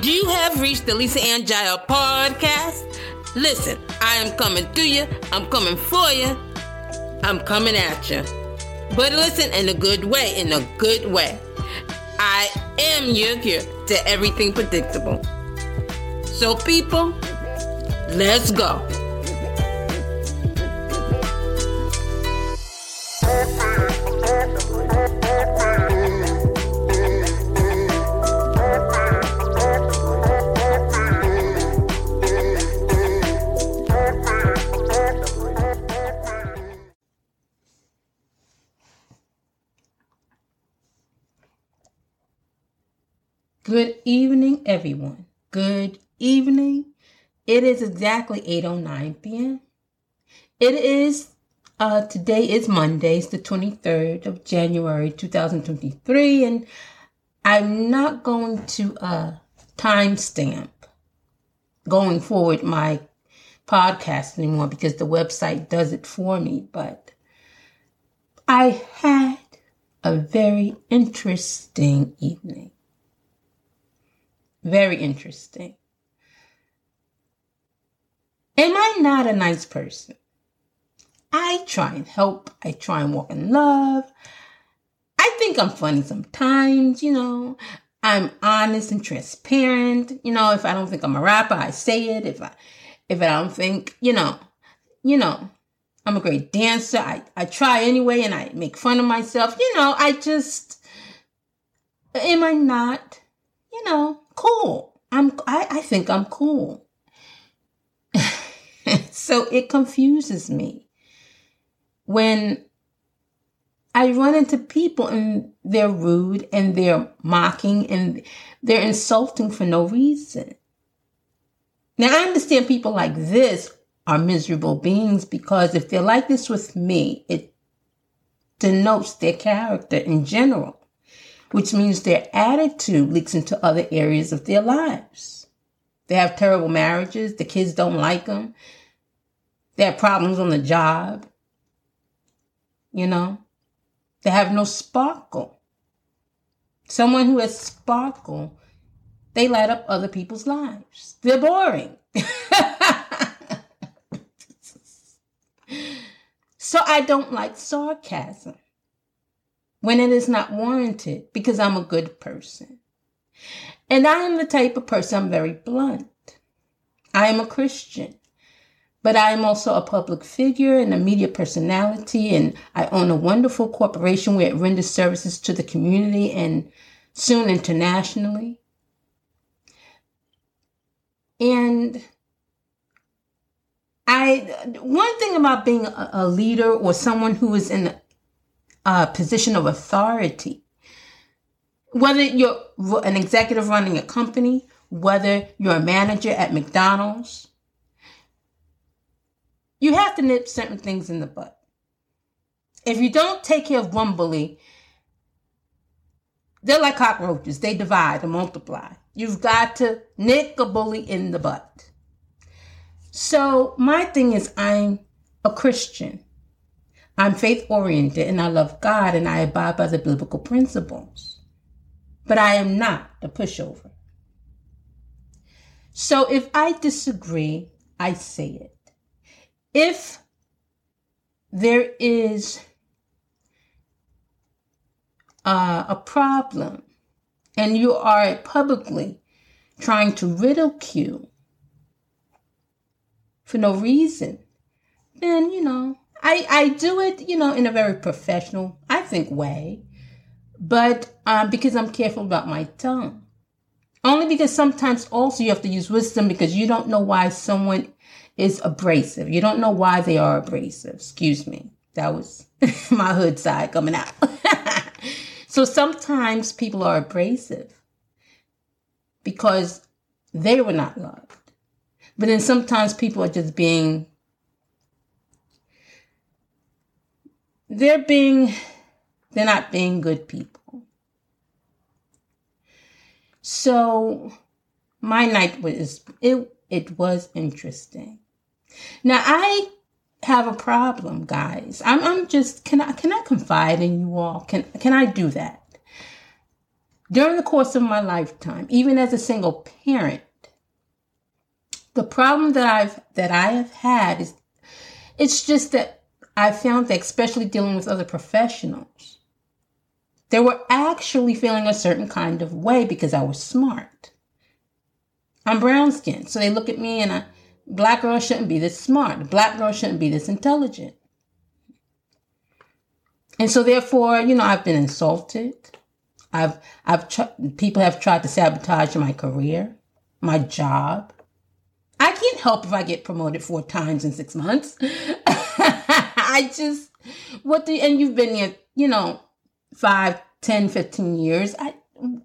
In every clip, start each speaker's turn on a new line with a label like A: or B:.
A: Do you have reached the Lisa Ann Jael podcast? Listen, I am coming to you. I'm coming for you. I'm coming at you. But listen in a good way, in a good way. I am your cure to everything predictable. So, people, let's go. Good evening, everyone. Good evening. It is exactly 8:09 p.m. It is uh today is Monday, it's the 23rd of January 2023 and I'm not going to uh timestamp going forward my podcast anymore because the website does it for me, but I had a very interesting evening. Very interesting. Am I not a nice person? I try and help. I try and walk in love. I think I'm funny sometimes, you know. I'm honest and transparent. You know, if I don't think I'm a rapper, I say it. If I if I don't think, you know, you know, I'm a great dancer. I, I try anyway and I make fun of myself. You know, I just am I not, you know, cool. I'm I, I think I'm cool. so it confuses me when I run into people and they're rude and they're mocking and they're insulting for no reason. Now I understand people like this are miserable beings because if they're like this with me, it denotes their character in general which means their attitude leaks into other areas of their lives. They have terrible marriages. The kids don't like them. They have problems on the job. You know, they have no sparkle. Someone who has sparkle, they light up other people's lives. They're boring. so I don't like sarcasm when it is not warranted because I'm a good person. And I am the type of person, I'm very blunt. I am a Christian, but I am also a public figure and a media personality, and I own a wonderful corporation where it renders services to the community and soon internationally. And I, one thing about being a, leader or someone who is in uh, position of authority. Whether you're an executive running a company, whether you're a manager at McDonald's, you have to nip certain things in the butt. If you don't take care of one bully, they're like cockroaches. They divide and multiply. You've got to nick a bully in the butt. So my thing is I'm a Christian. I'm faith oriented and I love God and I abide by the biblical principles. But I am not a pushover. So if I disagree, I say it. If there is uh, a problem and you are publicly trying to ridicule for no reason, then, you know, I, I do it, you know, in a very professional, I think, way, but um, because I'm careful about my tongue. Only because sometimes also you have to use wisdom because you don't know why someone is abrasive. You don't know why they are abrasive. Excuse me. That was my hood side coming out. so sometimes people are abrasive because they were not loved. But then sometimes people are just being they're being they're not being good people. So my night was it it was interesting. Now I have a problem, guys. I'm I'm just can I can I confide in you all? Can can I do that? during the course of my lifetime, even as a single parent, the problem that I've that I have had is it's just that I found that especially dealing with other professionals, they were actually feeling a certain kind of way because I was smart. I'm brown skinned, so they look at me and a black girl shouldn't be this smart. Black girl shouldn't be this intelligent. And so therefore, you know, I've been insulted. I've I've tr- people have tried to sabotage my career, my job. I can't help if I get promoted four times in six months. I just what the and you've been here, you know, five, ten, fifteen years. I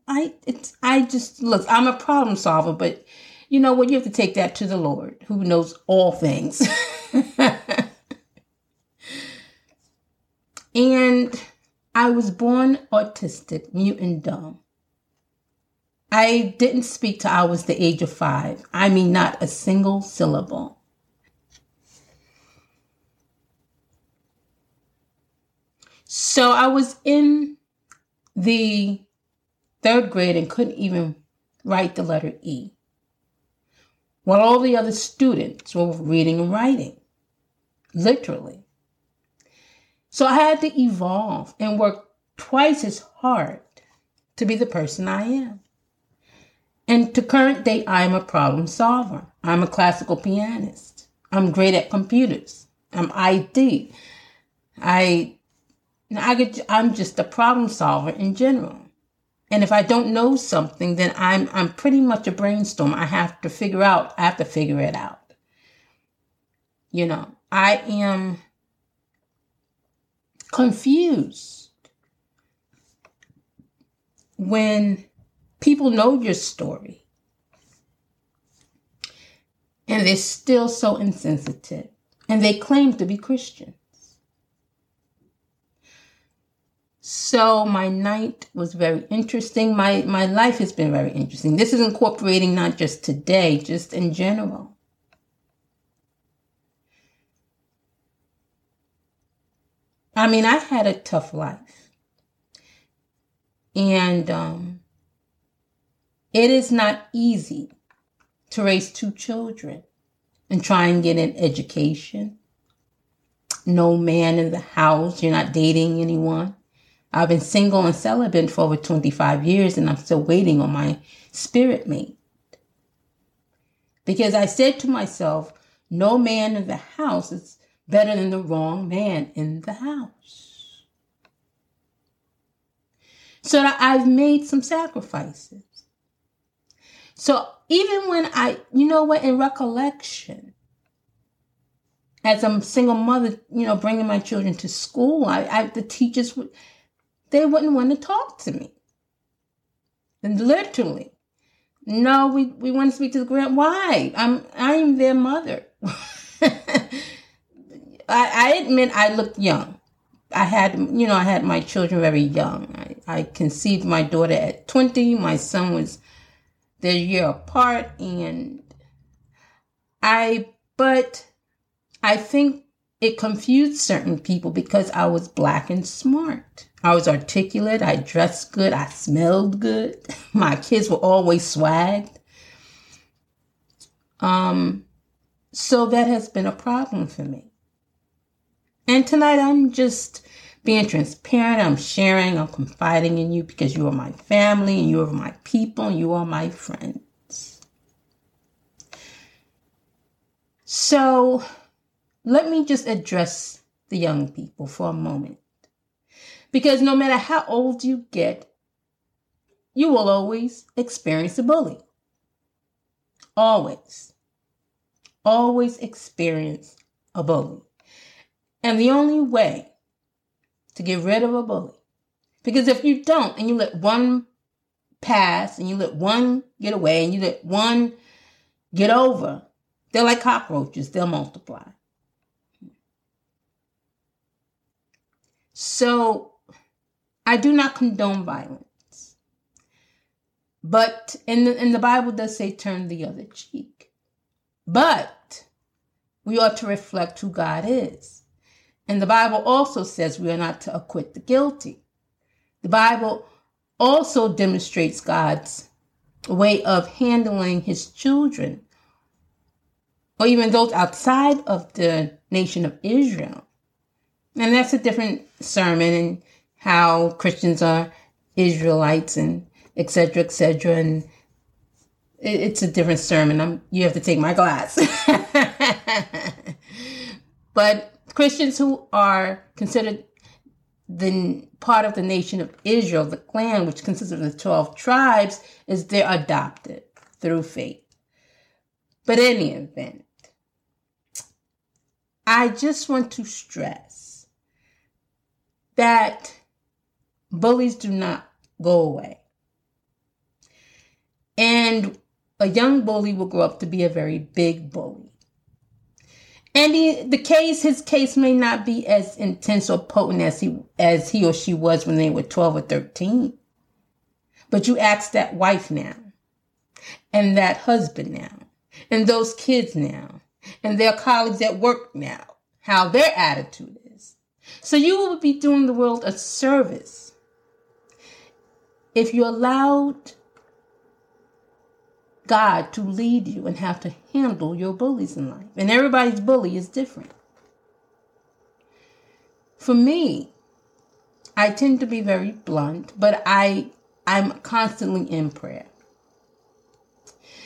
A: I it's I just look, I'm a problem solver, but you know what, you have to take that to the Lord who knows all things. and I was born autistic, mute and dumb. I didn't speak till I was the age of five. I mean, not a single syllable. So I was in the third grade and couldn't even write the letter E. While all the other students were reading and writing, literally. So I had to evolve and work twice as hard to be the person I am. And to current date, I am a problem solver. I'm a classical pianist. I'm great at computers. I'm IT. I, I could, I'm just a problem solver in general. And if I don't know something, then I'm, I'm pretty much a brainstorm. I have to figure out, I have to figure it out. You know, I am confused when people know your story and they're still so insensitive and they claim to be Christians. So my night was very interesting. My my life has been very interesting. This is incorporating not just today, just in general. I mean, I had a tough life. And um, it is not easy to raise two children and try and get an education. No man in the house. You're not dating anyone. I've been single and celibate for over 25 years and I'm still waiting on my spirit mate. Because I said to myself, no man in the house is better than the wrong man in the house. So I've made some sacrifices. So even when I, you know what, in recollection, as a single mother, you know, bringing my children to school, I, I the teachers would, they wouldn't want to talk to me. And literally, no, we, we want to speak to the grand. Why? I'm I'm their mother. I, I admit I looked young. I had, you know, I had my children very young. I, I conceived my daughter at 20. My son was their year apart. And I, but I think it confused certain people because I was black and smart. I was articulate. I dressed good. I smelled good. My kids were always swagged. Um, so that has been a problem for me. And tonight I'm just being transparent. I'm sharing. I'm confiding in you because you are my family and you are my people and you are my friends. So let me just address the young people for a moment. Because no matter how old you get, you will always experience a bully. Always. Always experience a bully. And the only way to get rid of a bully, because if you don't and you let one pass and you let one get away and you let one get over, they're like cockroaches, they'll multiply. So I do not condone violence. But in the, in the Bible does say turn the other cheek. But we ought to reflect who God is. And the Bible also says we are not to acquit the guilty. The Bible also demonstrates God's way of handling his children, or even those outside of the nation of Israel. And that's a different sermon and how Christians are Israelites and etc. etc. And it's a different sermon. I'm, you have to take my class. but Christians who are considered the part of the nation of Israel, the clan, which consists of the 12 tribes, is they're adopted through faith. But any event, I just want to stress that bullies do not go away. And a young bully will grow up to be a very big bully. And he, the case, his case may not be as intense or potent as he, as he or she was when they were 12 or 13. But you ask that wife now, and that husband now, and those kids now, and their colleagues at work now, how their attitude is. So you will be doing the world a service if you allowed God to lead you and have to handle your bullies in life. And everybody's bully is different. For me, I tend to be very blunt, but I I'm constantly in prayer.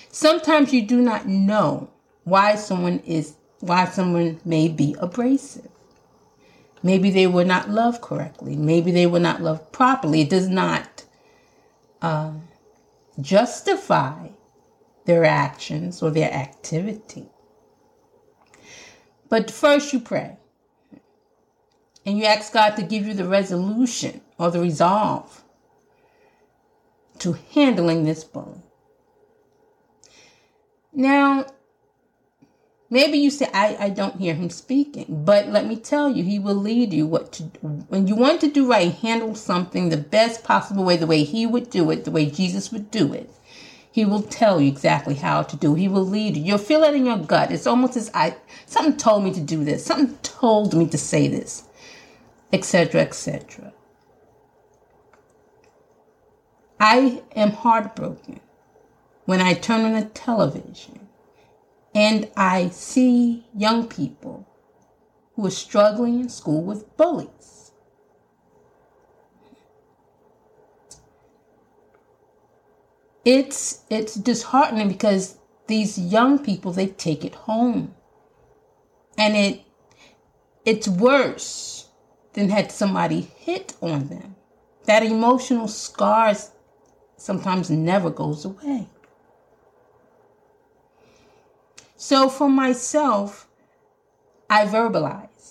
A: Sometimes you do not know why someone is why someone may be abrasive. Maybe they were not loved correctly. Maybe they were not loved properly. It does not uh, justify their actions or their activity. But first, you pray. And you ask God to give you the resolution or the resolve to handling this bully. Now, maybe you say, I, I don't hear him speaking, but let me tell you, he will lead you what to. When you want to do right, handle something the best possible way, the way he would do it, the way Jesus would do it. He will tell you exactly how to do. He will lead you. You'll feel it in your gut. It's almost as I something told me to do this. Something told me to say this, etc., etc. I am heartbroken when I turn on the television and I see young people who are struggling in school with bullies. it's it's disheartening because these young people they take it home. And it it's worse than had somebody hit on them. That emotional scars sometimes never goes away so for myself i verbalize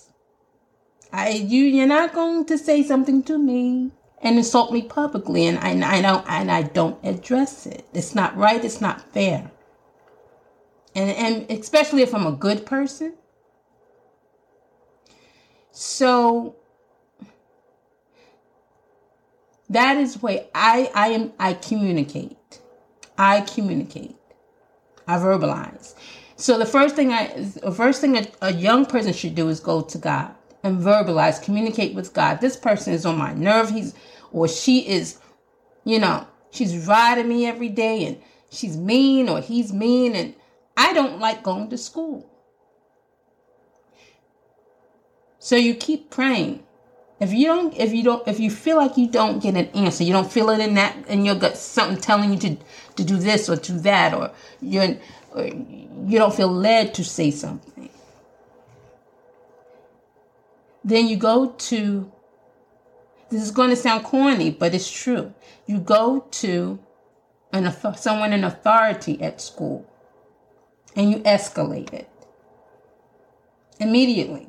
A: i you you're not going to say something to me and insult me publicly and I, I don't and I don't address it. It's not right, it's not fair. And and especially if I'm a good person. So that is way I I am I communicate. I communicate. I verbalize. So the first thing I the first thing a, a young person should do is go to God and verbalize, communicate with God. This person is on my nerve. He's or she is, you know, she's riding me every day and she's mean or he's mean and I don't like going to school. So you keep praying. If you don't, if you don't, if you feel like you don't get an answer, you don't feel it in that in your gut, something telling you to to do this or do that, or you're, you don't feel led to say something. Then you go to this is going to sound corny, but it's true. You go to an someone in authority at school and you escalate it immediately.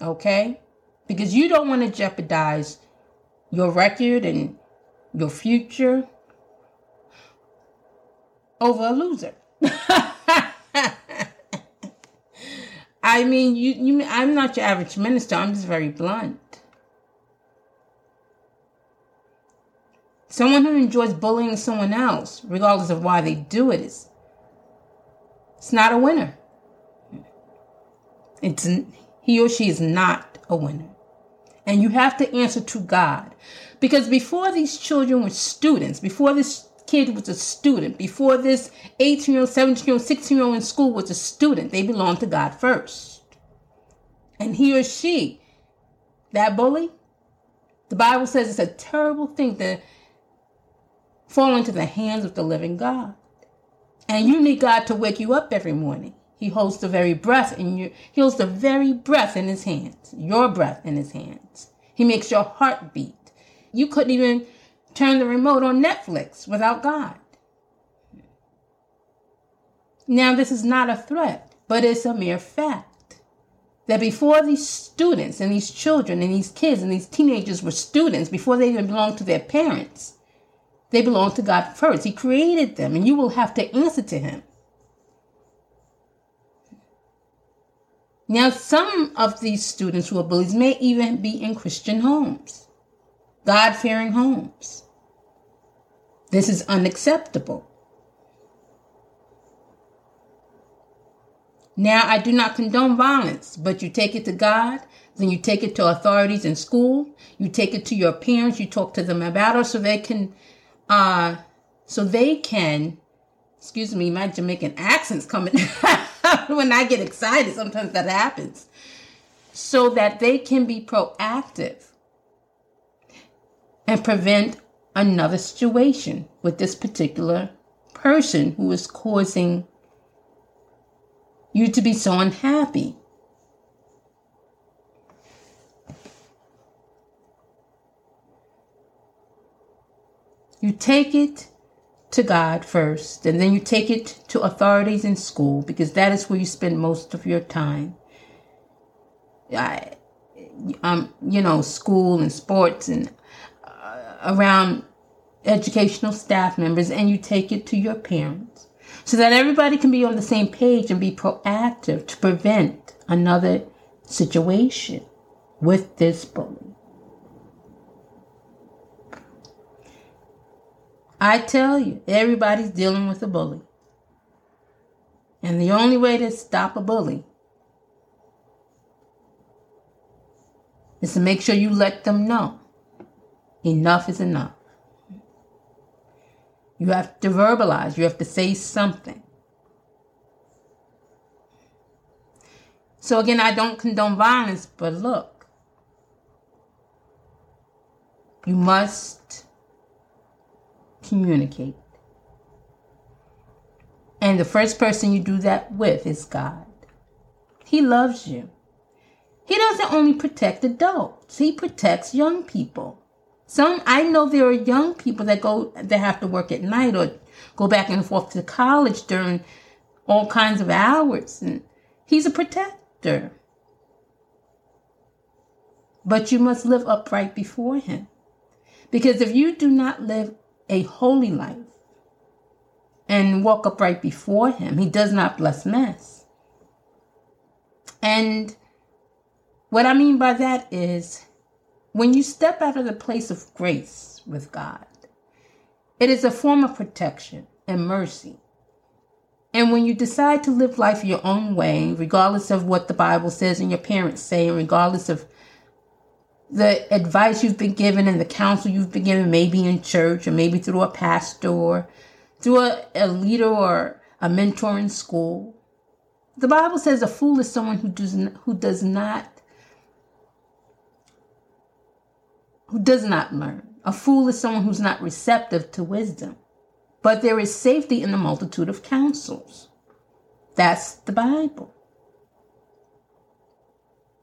A: Okay? Because you don't want to jeopardize your record and your future over a loser. I mean, you, you I'm not your average minister. I'm just very blunt. Someone who enjoys bullying someone else, regardless of why they do it, is it's not a winner. It's he or she is not a winner. And you have to answer to God. Because before these children were students, before this kid was a student, before this 18 year old, 17 year old, 16 year old in school was a student, they belonged to God first. And he or she, that bully, the Bible says it's a terrible thing to fall into the hands of the living God. And you need God to wake you up every morning. He holds the very breath in you. He holds the very breath in his hands, your breath in his hands. He makes your heart beat. You couldn't even turn the remote on Netflix without God. Now, this is not a threat, but it's a mere fact that before these students and these children and these kids and these teenagers were students, before they even belonged to their parents, they belonged to God first. He created them, and you will have to answer to Him. Now, some of these students who are bullies may even be in Christian homes, God fearing homes. This is unacceptable. Now, I do not condone violence, but you take it to God, then you take it to authorities in school, you take it to your parents, you talk to them about it so they can, uh, so they can, excuse me, my Jamaican accent's coming. when I get excited, sometimes that happens. So that they can be proactive and prevent another situation with this particular person who is causing you to be so unhappy. You take it to God first, and then you take it to authorities in school because that is where you spend most of your time. I, um, you know, school and sports and around educational staff members, and you take it to your parents so that everybody can be on the same page and be proactive to prevent another situation with this bully. I tell you, everybody's dealing with a bully. And the only way to stop a bully is to make sure you let them know enough is enough. You have to verbalize, you have to say something. So, again, I don't condone violence, but look, you must communicate. And the first person you do that with is God. He loves you. He doesn't only protect adults, he protects young people. Some I know there are young people that go that have to work at night or go back and forth to college during all kinds of hours and he's a protector. But you must live upright before him. Because if you do not live a holy life and walk upright before Him. He does not bless mess. And what I mean by that is when you step out of the place of grace with God, it is a form of protection and mercy. And when you decide to live life your own way, regardless of what the Bible says and your parents say, and regardless of the advice you've been given and the counsel you've been given, maybe in church or maybe through a pastor or through a, a leader or a mentor in school. The Bible says a fool is someone who does not, who does not who does not learn. A fool is someone who's not receptive to wisdom. But there is safety in the multitude of counsels. That's the Bible.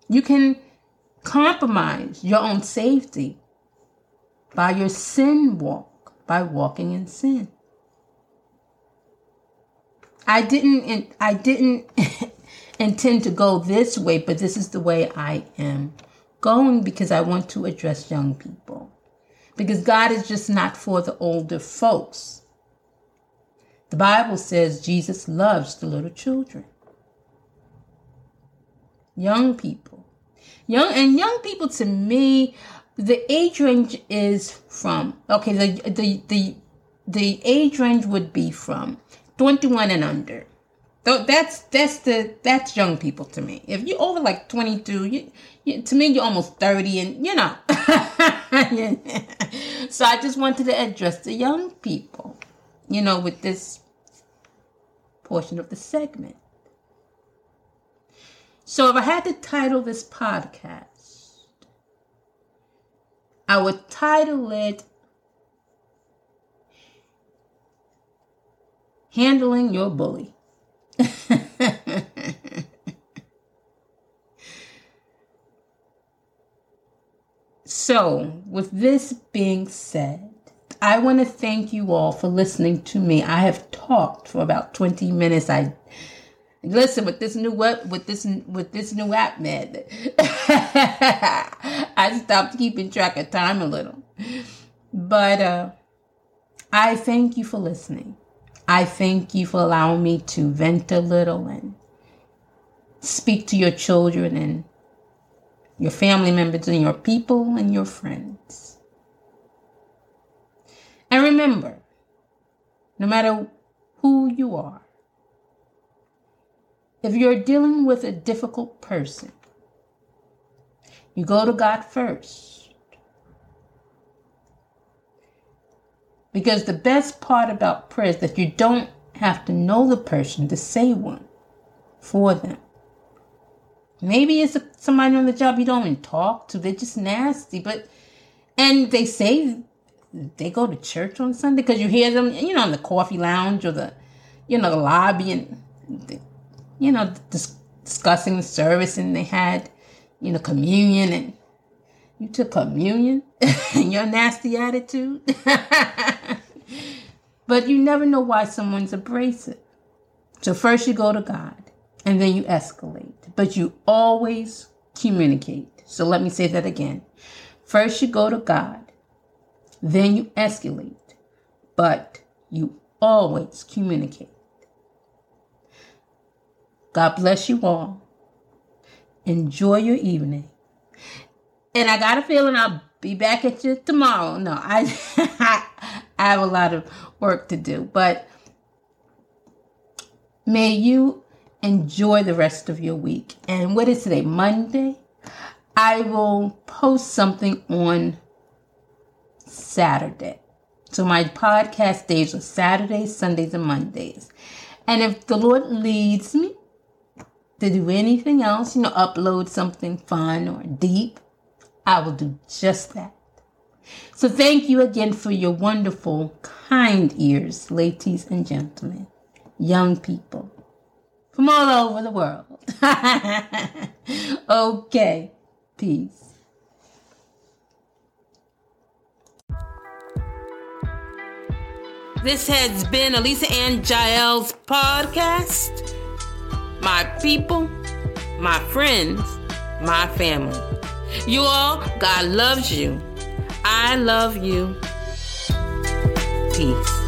A: You can compromise your own safety by your sin walk, by walking in sin. I didn't I didn't intend to go this way, but this is the way I am going because I want to address young people. Because God is just not for the older folks. The Bible says Jesus loves the little children. Young people Young and young people to me, the age range is from okay, the the the the age range would be from 21 and under. That's that's the that's young people to me. If you're over like 22, you, you to me you're almost 30, and you know. so I just wanted to address the young people, you know, with this portion of the segment. So if I had to title this podcast, I would title it Handling Your Bully. so, with this being said, I want to thank you all for listening to me. I have talked for about 20 minutes. I listen with this new what with this with this new app man. I stopped keeping track of time a little. But uh I thank you for listening. I thank you for allowing me to vent a little and speak to your children and your family members and your people and your friends. And remember, no matter who you are, if you're dealing with a difficult person, you go to God first Because the best part about prayer is that you don't have to know the person to say one for them. Maybe it's somebody on the job you don't even talk to. They're just nasty. But, and they say they go to church on Sunday because you hear them, you know, in the coffee lounge or the, you know, the lobby and, you know, dis- discussing the service and they had, you know, communion and you took communion and your nasty attitude. but you never know why someone's abrasive. So first you go to God and then you escalate, but you always communicate. So let me say that again. First you go to God, then you escalate, but you always communicate. God bless you all. Enjoy your evening. And I got a feeling I'll be back at you tomorrow. No, I I have a lot of work to do, but may you enjoy the rest of your week. And what is today? Monday. I will post something on Saturday. So my podcast days are Saturdays, Sundays, and Mondays. And if the Lord leads me to do anything else, you know, upload something fun or deep, I will do just that. So thank you again for your wonderful, kind ears, ladies and gentlemen, young people from all over the world. okay, peace. This has been a Lisa Ann Jael's podcast. My people, my friends, my family. You all, God loves you. I love you. Peace.